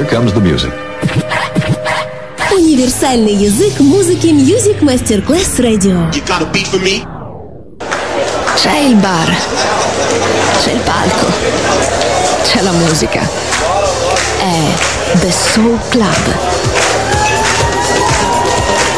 Here comes the music. Универсальный язык музыки Music Masterclass Radio. You got a beat for me? C'è il bar, c'è il palco, c'è la musica. È The Soul Club.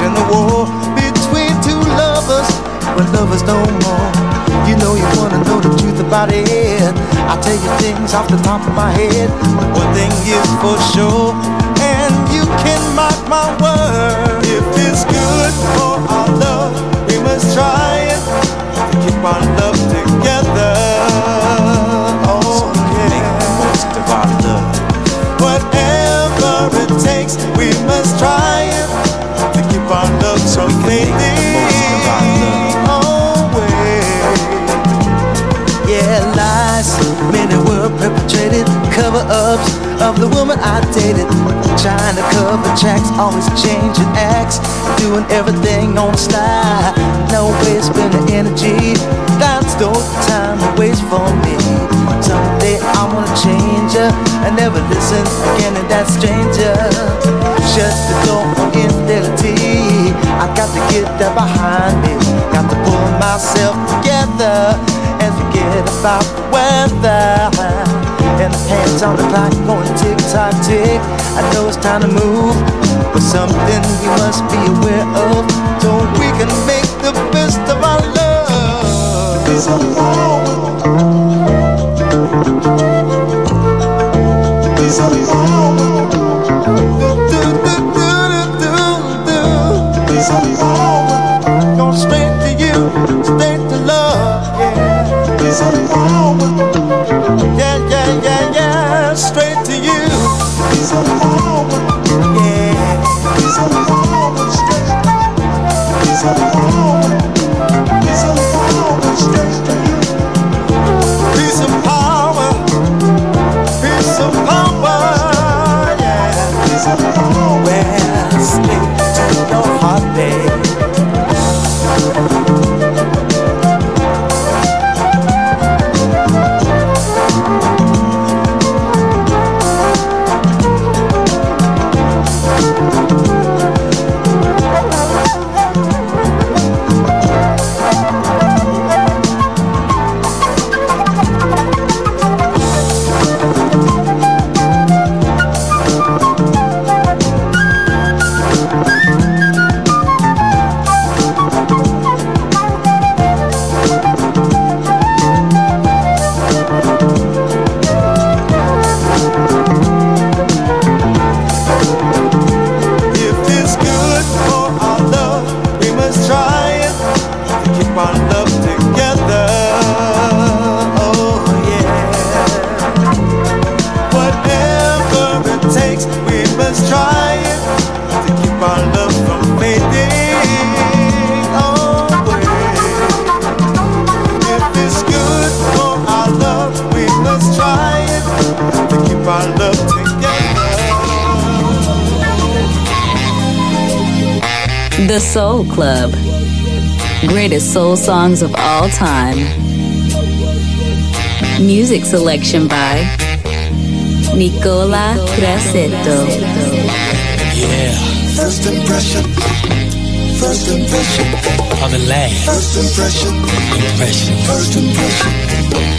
in the war between two lovers, when lovers no more. You know you wanna know the truth about it. I tell you things off the top of my head. One thing is for sure, and you can mark my word if it's. Good. Of the woman I dated. Trying to cover tracks, always changing acts, doing everything on the. No way spending energy. That's no time to waste for me. Someday I'm gonna change her and never listen again to that stranger. Shut the door on infidelity. I got to get that behind me. Got to pull myself together and forget about the weather. And hands on the clock going tick tock tick. I know it's time to move, but something we must be aware of, so we Soul Club. Greatest soul songs of all time. Music selection by Nicola Grassetto. Yeah. First impression. First impression. Of the last. First impression. Impression. First impression.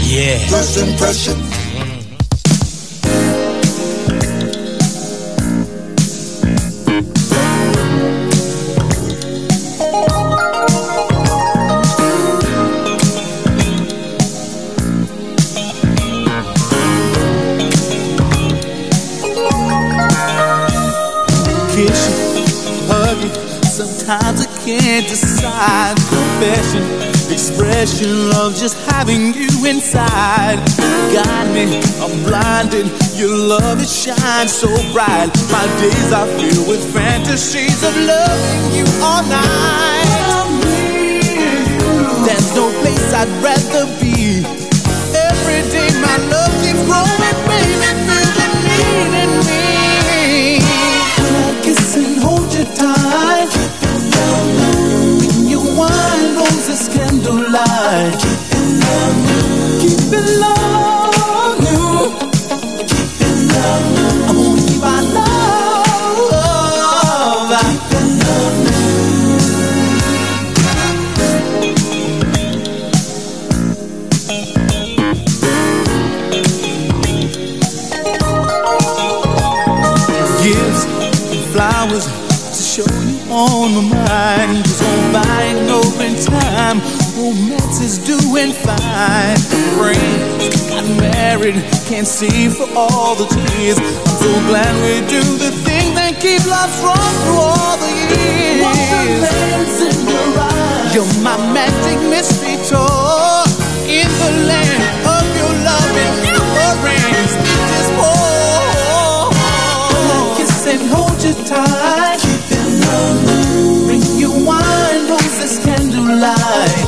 Yeah. First impression. Decide confession, expression of just having you inside. Got me, I'm blinded. Your love it shines so bright. My days are filled with fantasies of loving you all night. There's no place I'd rather be. Every day my love keeps growing, baby, feel me. I kiss and hold you tight wine roses candlelight. Keeping love new. Keeping love in time. Romance is doing fine. Friends got married, can't see for all the tears. I'm so glad we do the thing that keep love strong through all the years. Wonderland's in your eyes. You're my magic mystery tour in the land of your love and your. It is more. Kiss and hold you tight. Candlelight.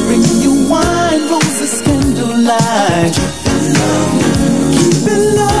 light. Keep it low. Keep it low.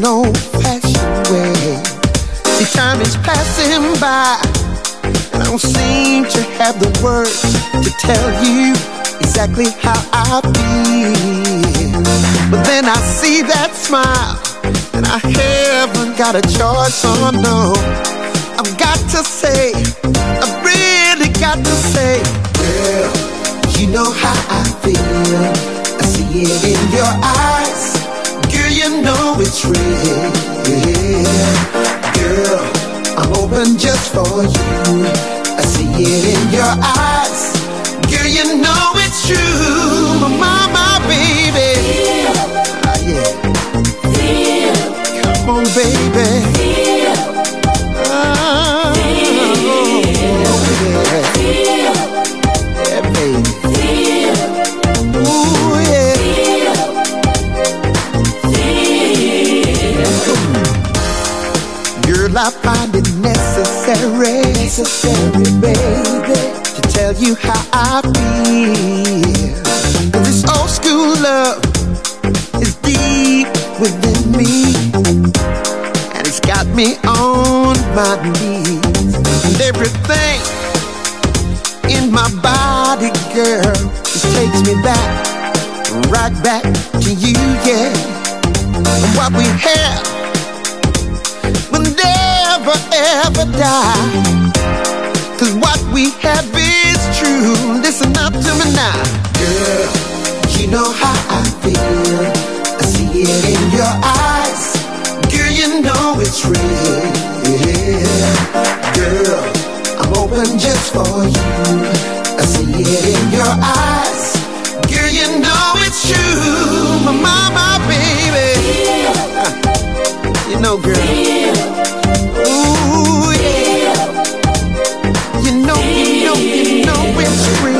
An old fashioned way. See, time is passing by, and I don't seem to have the words to tell you exactly how I feel. But then I see that smile, and I haven't got a choice, oh no. I've got to say, I've really got to say, girl, you know how I feel. I see it in your eyes, Girl, I'm open just for you. I see it in your eyes, girl, you know it's true. My, my baby. I find it necessary, necessary, baby, to tell you how I feel. This old school love is deep within me, and it's got me on my knees. And everything in my body, girl, just takes me back, right back to you, yeah. And what we have never ever die. Cause what we have is true. Listen up to me now. Girl, you know how I feel. I see it in your eyes. Girl, you know it's real. Yeah. Girl, I'm open just for you. I see it in your eyes. Girl, you know it's true. My mama, baby. You know, girl. Ooh, yeah. You know, you know, you know it's real.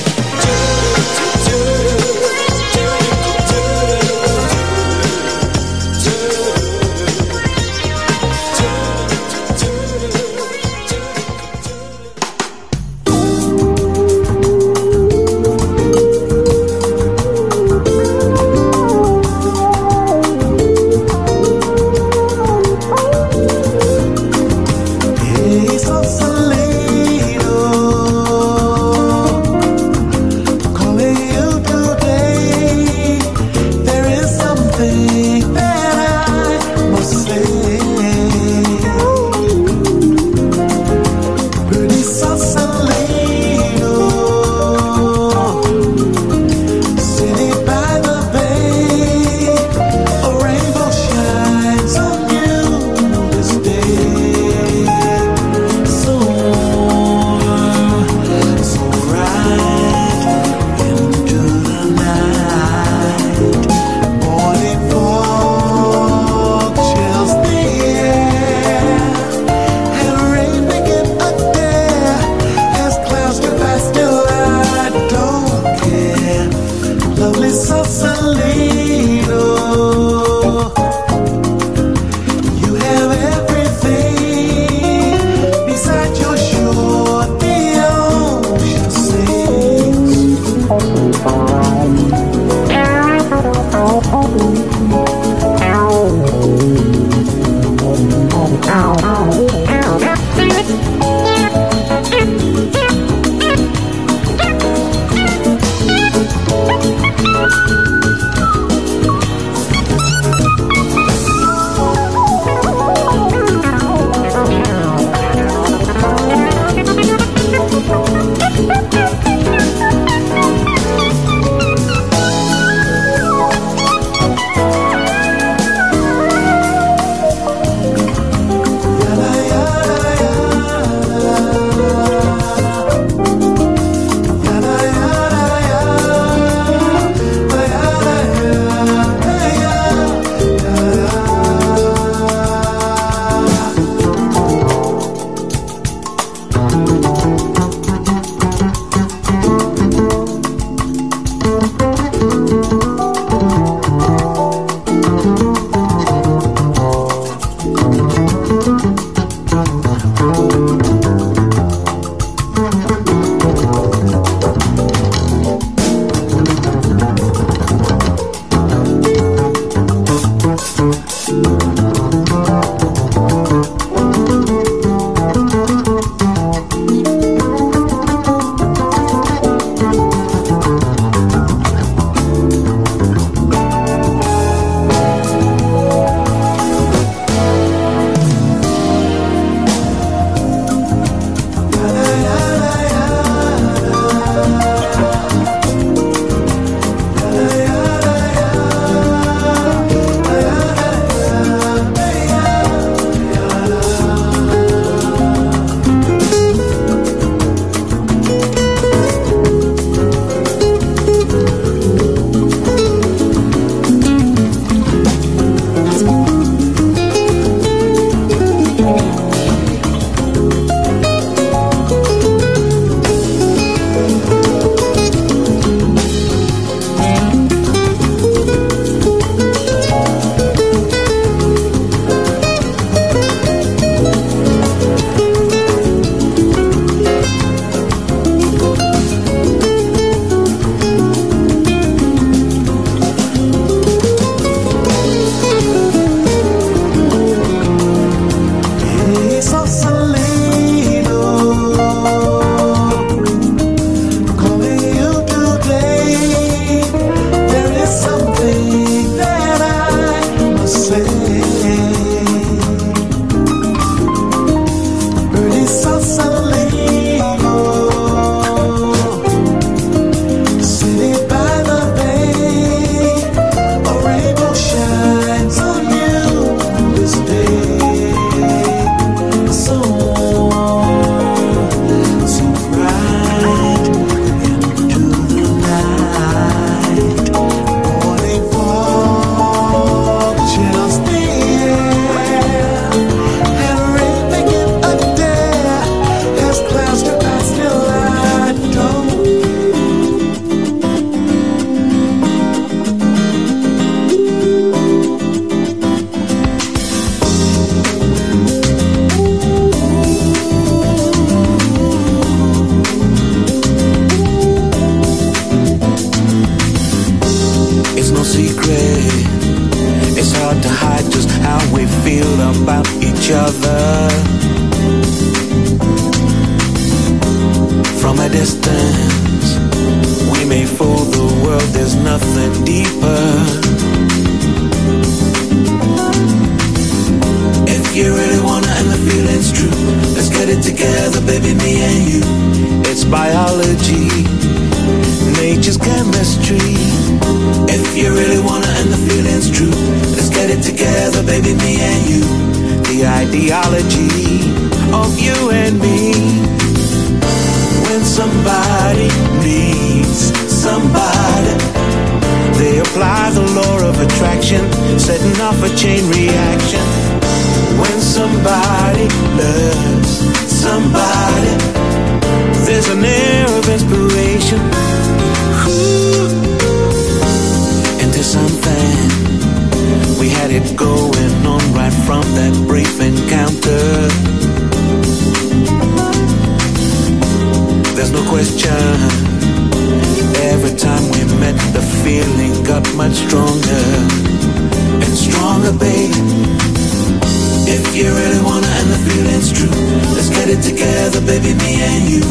True, let's get it together, baby, me and you.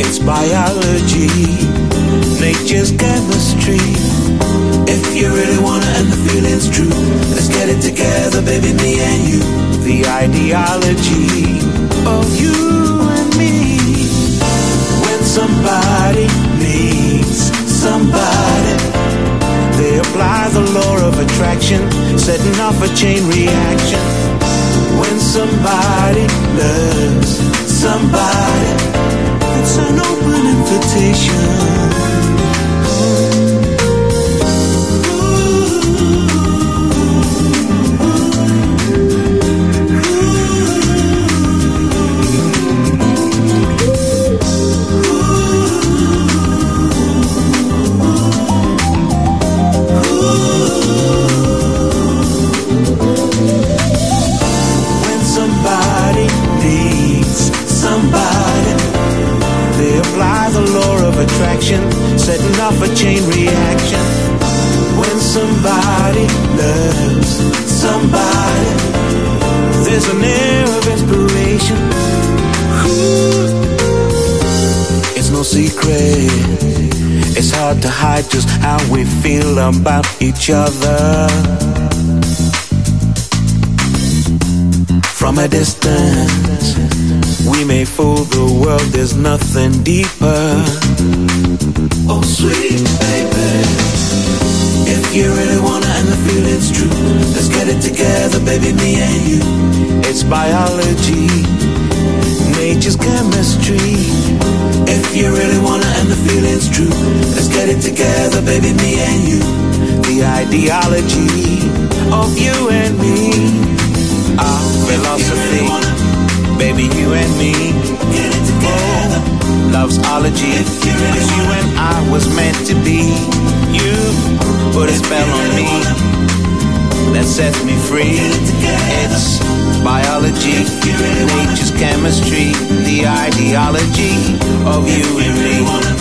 It's biology, nature's chemistry. If you really wanna and the feeling's true, let's get it together, baby, me and you. The ideology of you and me. When somebody needs somebody, they apply the law of attraction, setting off a chain reaction. Somebody loves somebody, it's an open invitation. Attraction, setting off a chain reaction. When somebody loves somebody, there's an air of inspiration. Ooh. It's no secret, it's hard to hide just how we feel about each other. From a distance, we may fool the world, there's nothing deeper. Oh, sweet baby. If you really wanna and the feeling's true, let's get it together, baby, me and you. It's biology, nature's chemistry. If you really wanna and the feeling's true, let's get it together, baby, me and you. The ideology of you and me. Our philosophy, baby, you and me. Get it together. Oh, love's ology. Cause you and I was meant to be. You put a spell on me that sets me free. It's biology, nature's chemistry, the ideology of you and me.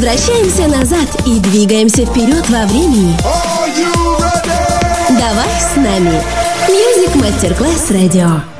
Возвращаемся назад и двигаемся вперед во времени. Давай с нами. Music Masterclass Radio.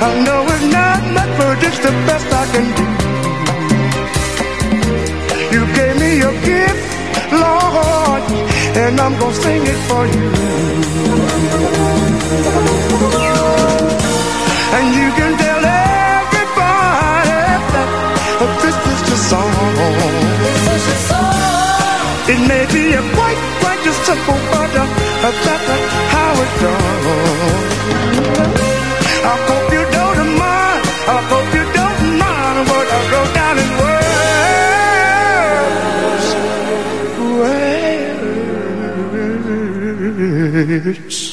I know it's not much, but it's the best I can do. You gave me a gift, Lord, and I'm gonna sing it for you. And you can tell everybody that this is the song. It may be a quite, quite a simple, but uh, that's how it goes. Words.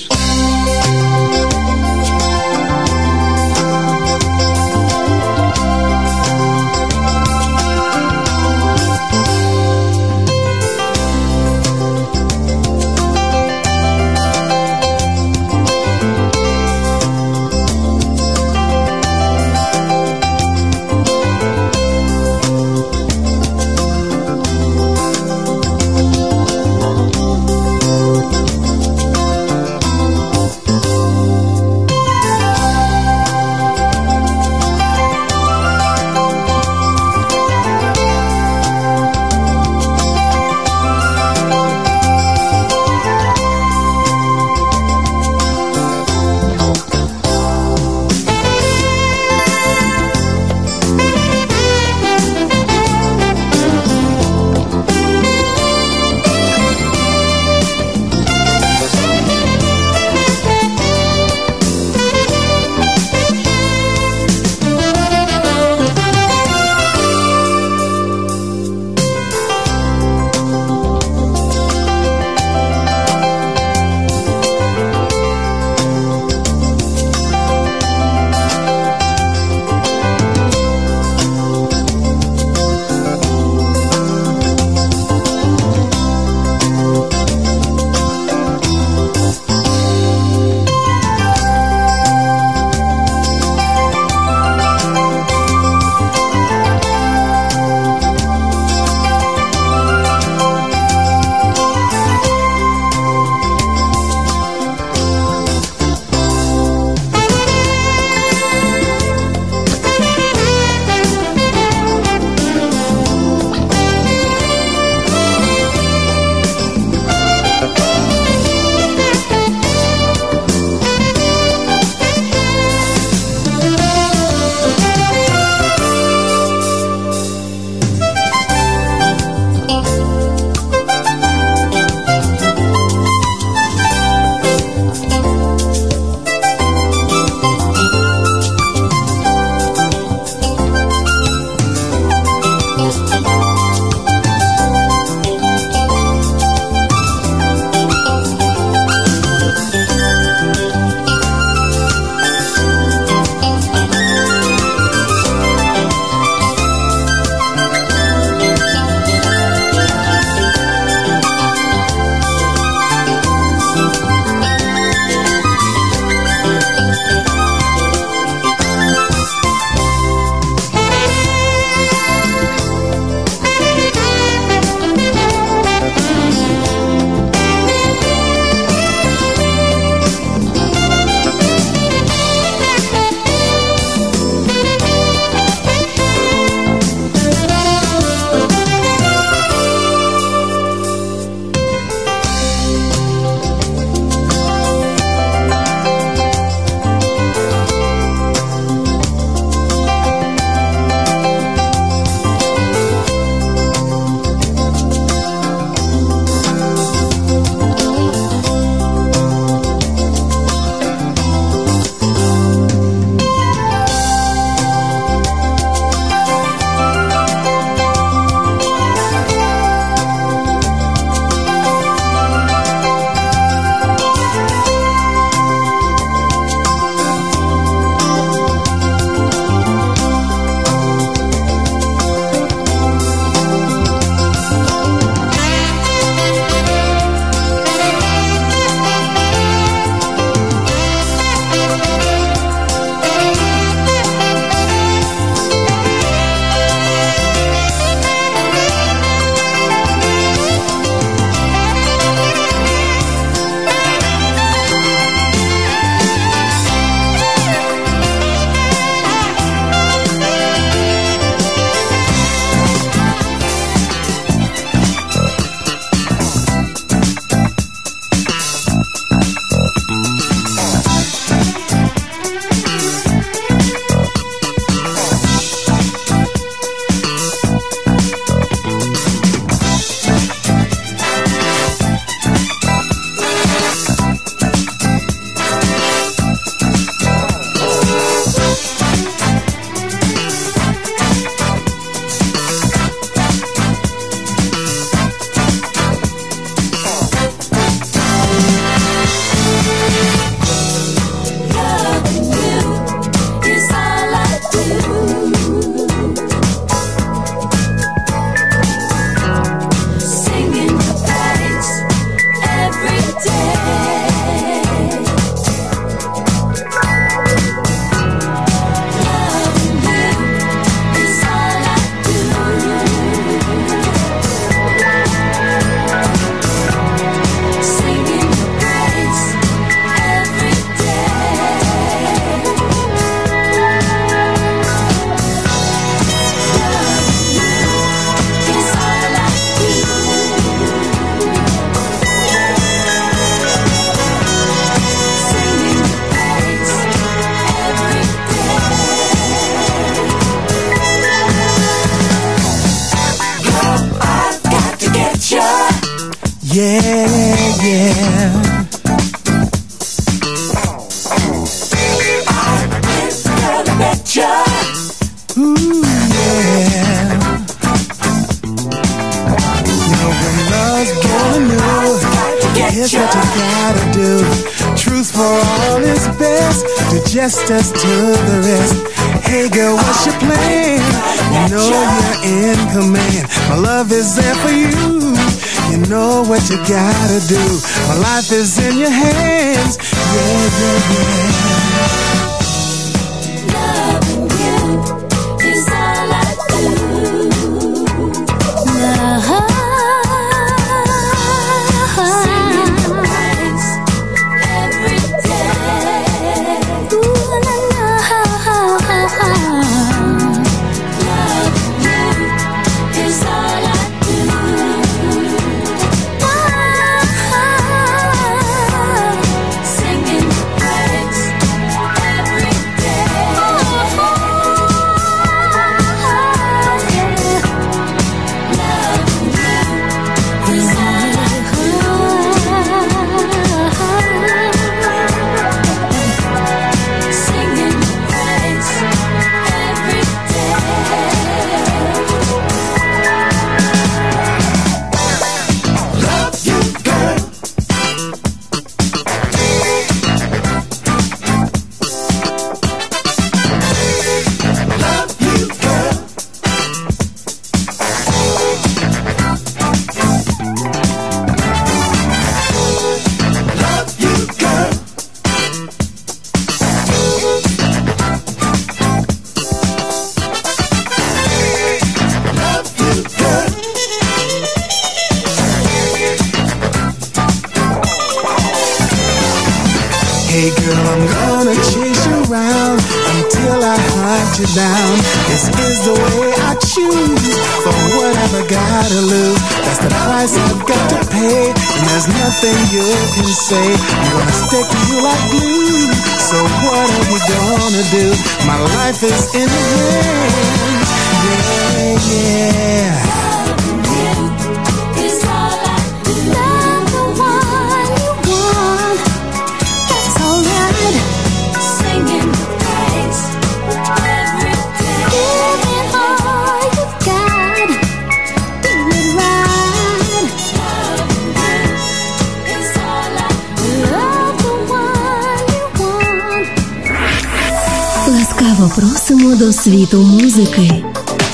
просимо до світу музики.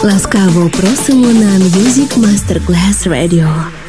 Ласкаво просимо на Music Masterclass Radio.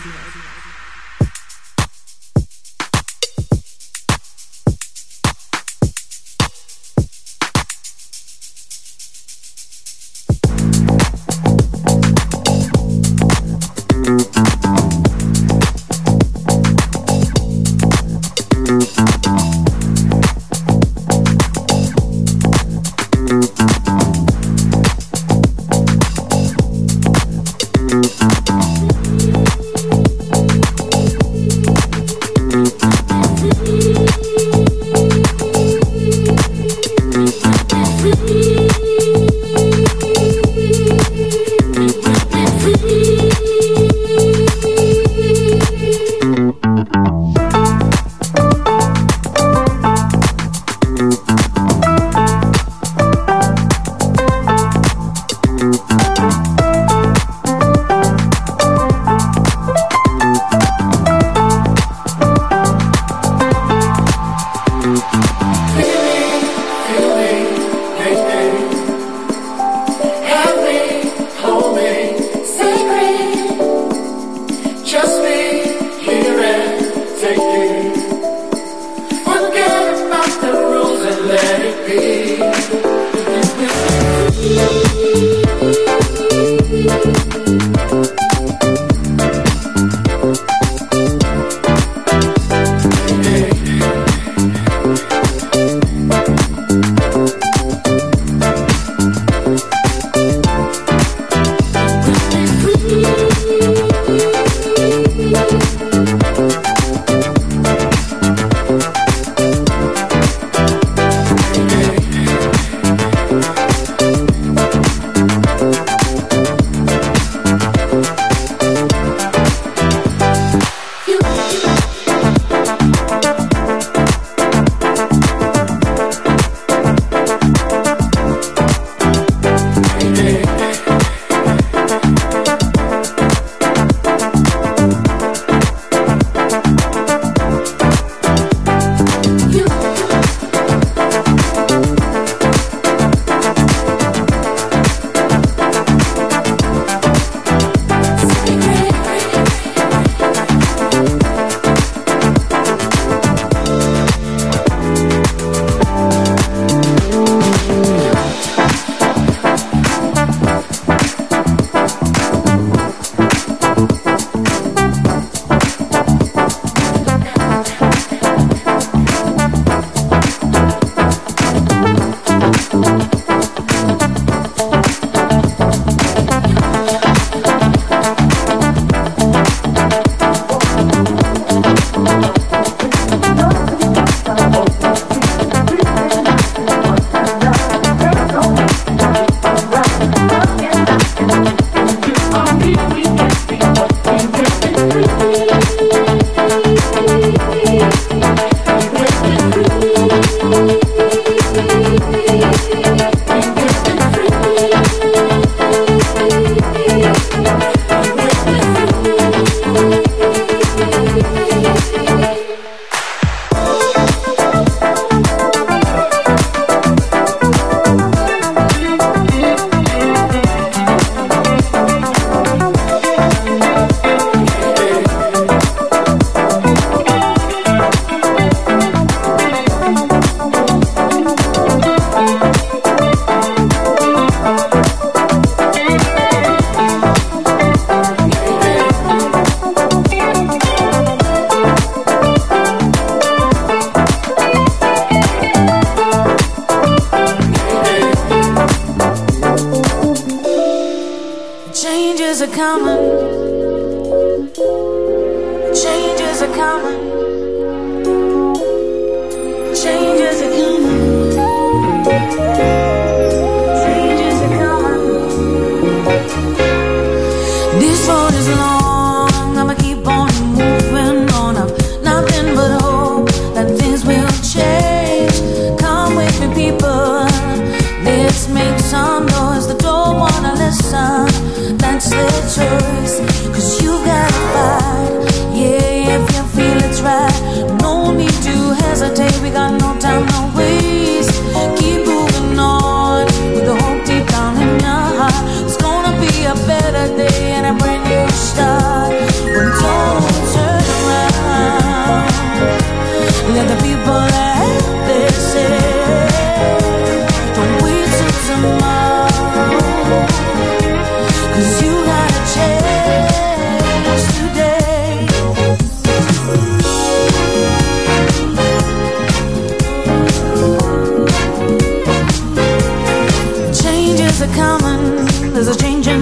Di